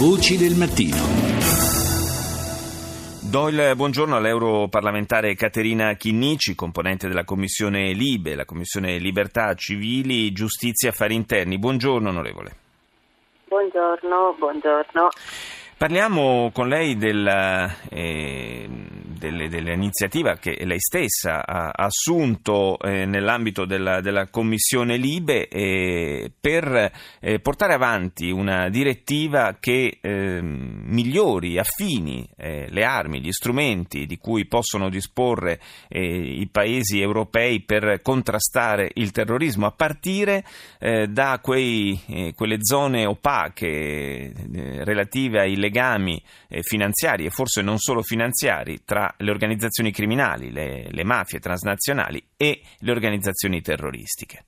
Voci del mattino. Do il buongiorno all'europarlamentare Caterina Chinnici, componente della Commissione Libe, la Commissione Libertà Civili, Giustizia e Affari Interni. Buongiorno onorevole. Buongiorno, buongiorno. Parliamo con lei della, eh, delle, dell'iniziativa che lei stessa ha assunto eh, nell'ambito della, della, Commissione Libe eh, per portare avanti una direttiva che ehm, migliori, affini eh, le armi, gli strumenti di cui possono disporre eh, i paesi europei per contrastare il terrorismo, a partire eh, da quei, quelle zone opache relative ai legami eh, finanziari e forse non solo finanziari tra le organizzazioni criminali, le, le mafie transnazionali e le organizzazioni terroristiche.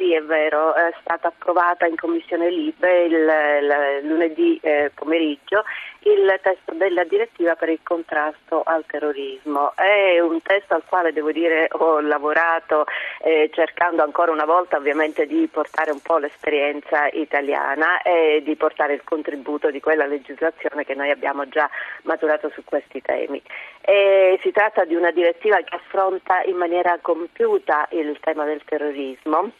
Sì, è vero, è stata approvata in Commissione Libe il, il lunedì eh, pomeriggio il testo della direttiva per il contrasto al terrorismo. È un testo al quale devo dire ho lavorato eh, cercando ancora una volta ovviamente di portare un po' l'esperienza italiana e di portare il contributo di quella legislazione che noi abbiamo già maturato su questi temi. E si tratta di una direttiva che affronta in maniera compiuta il tema del terrorismo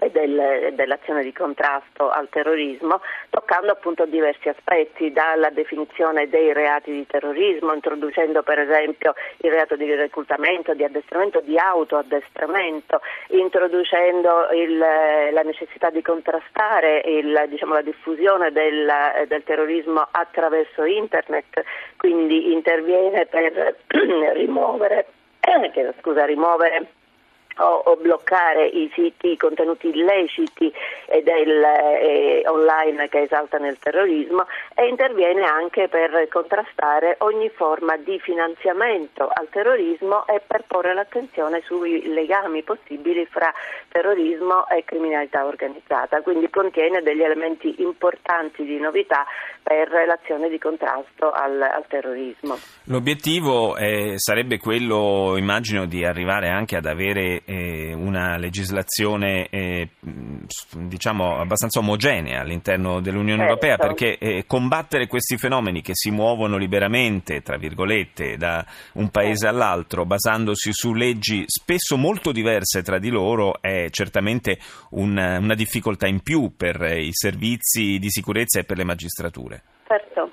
e del, dell'azione di contrasto al terrorismo, toccando appunto diversi aspetti, dalla definizione dei reati di terrorismo, introducendo per esempio il reato di reclutamento, di addestramento, di autoaddestramento, introducendo il, la necessità di contrastare il, diciamo, la diffusione del, del terrorismo attraverso internet, quindi interviene per rimuovere, eh, scusa, rimuovere o, o bloccare i siti, i contenuti illeciti del, eh, online che esaltano il terrorismo e interviene anche per contrastare ogni forma di finanziamento al terrorismo e per porre l'attenzione sui legami possibili fra terrorismo e criminalità organizzata. Quindi contiene degli elementi importanti di novità per l'azione di contrasto al, al terrorismo. L'obiettivo eh, sarebbe quello, immagino, di arrivare anche ad avere eh, una legislazione eh, diciamo abbastanza omogenea all'interno dell'Unione certo. Europea perché eh, combattere questi fenomeni che si muovono liberamente, tra virgolette, da un paese certo. all'altro basandosi su leggi spesso molto diverse tra di loro è certamente un, una difficoltà in più per i servizi di sicurezza e per le magistrature. Certo.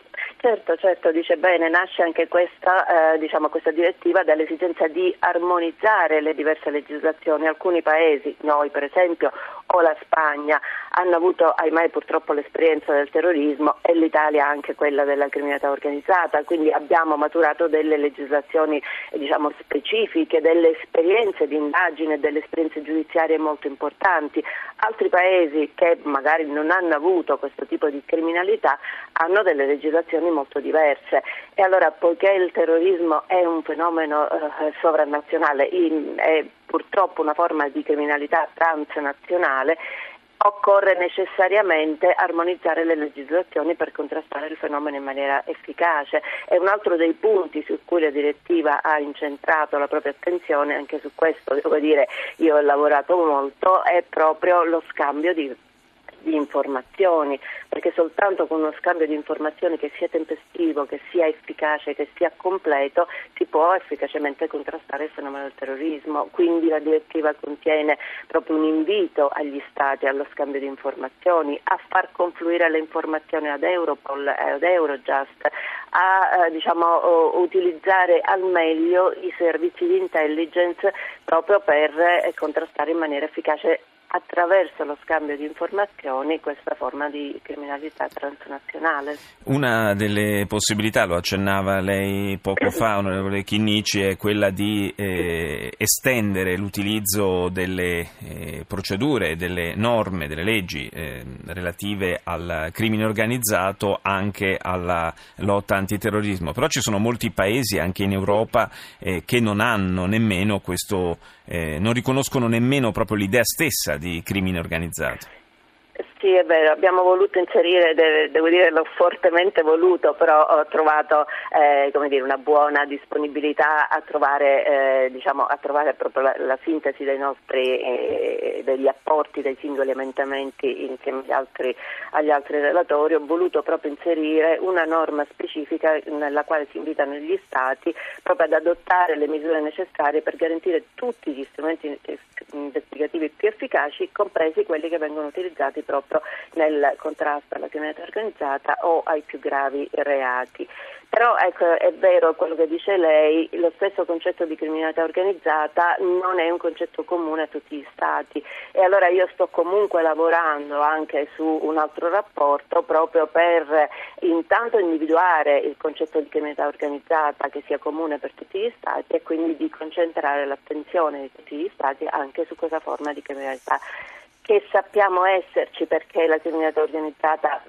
Certo, dice bene, nasce anche questa, eh, diciamo, questa, direttiva dall'esigenza di armonizzare le diverse legislazioni. Alcuni paesi, noi per esempio, o la Spagna, hanno avuto, ahimè purtroppo, l'esperienza del terrorismo e l'Italia anche quella della criminalità organizzata, quindi abbiamo maturato delle legislazioni diciamo, specifiche, delle esperienze di indagine, delle esperienze giudiziarie molto importanti. Altri paesi che magari non hanno avuto questo tipo di criminalità hanno delle legislazioni molto diverse e allora poiché il terrorismo è un fenomeno eh, sovranazionale, in, è purtroppo una forma di criminalità transnazionale, occorre necessariamente armonizzare le legislazioni per contrastare il fenomeno in maniera efficace. E un altro dei punti su cui la direttiva ha incentrato la propria attenzione, anche su questo devo dire io ho lavorato molto, è proprio lo scambio di di informazioni, perché soltanto con uno scambio di informazioni che sia tempestivo, che sia efficace, che sia completo, si può efficacemente contrastare il fenomeno del terrorismo. Quindi la direttiva contiene proprio un invito agli Stati allo scambio di informazioni, a far confluire le informazioni ad Europol e ad Eurojust, a eh, diciamo, utilizzare al meglio i servizi di intelligence proprio per eh, contrastare in maniera efficace attraverso lo scambio di informazioni questa forma di criminalità transnazionale. Una delle possibilità, lo accennava lei poco fa, onorevole Chinnici, è quella di eh, estendere l'utilizzo delle eh, procedure, delle norme, delle leggi eh, relative al crimine organizzato anche alla lotta antiterrorismo. Però ci sono molti paesi anche in Europa eh, che non hanno nemmeno questo, eh, non riconoscono nemmeno proprio l'idea stessa di crimine organizzato. Sì, è vero, abbiamo voluto inserire, devo dire l'ho fortemente voluto, però ho trovato eh, dire, una buona disponibilità a trovare, eh, diciamo, a trovare proprio la, la, sintesi nostri, eh, degli apporti dei singoli emendamenti insieme agli altri, agli altri relatori. Ho voluto proprio inserire una norma specifica nella quale si invitano gli Stati proprio ad adottare le misure necessarie per garantire tutti gli strumenti investigativi più efficaci, compresi quelli che vengono utilizzati proprio soprattutto nel contrasto alla criminalità organizzata o ai più gravi reati. Però ecco, è vero quello che dice lei, lo stesso concetto di criminalità organizzata non è un concetto comune a tutti gli Stati e allora io sto comunque lavorando anche su un altro rapporto proprio per intanto individuare il concetto di criminalità organizzata che sia comune per tutti gli Stati e quindi di concentrare l'attenzione di tutti gli Stati anche su questa forma di criminalità che sappiamo esserci perché la criminalità organizzata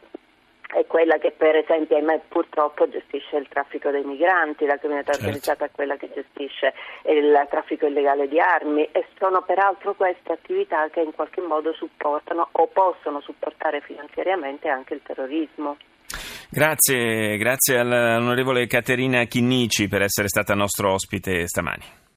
è quella che per esempio ahimè, purtroppo gestisce il traffico dei migranti, la criminalità certo. organizzata è quella che gestisce il traffico illegale di armi e sono peraltro queste attività che in qualche modo supportano o possono supportare finanziariamente anche il terrorismo. Grazie, grazie all'onorevole Caterina Chinnici per essere stata nostro ospite stamani.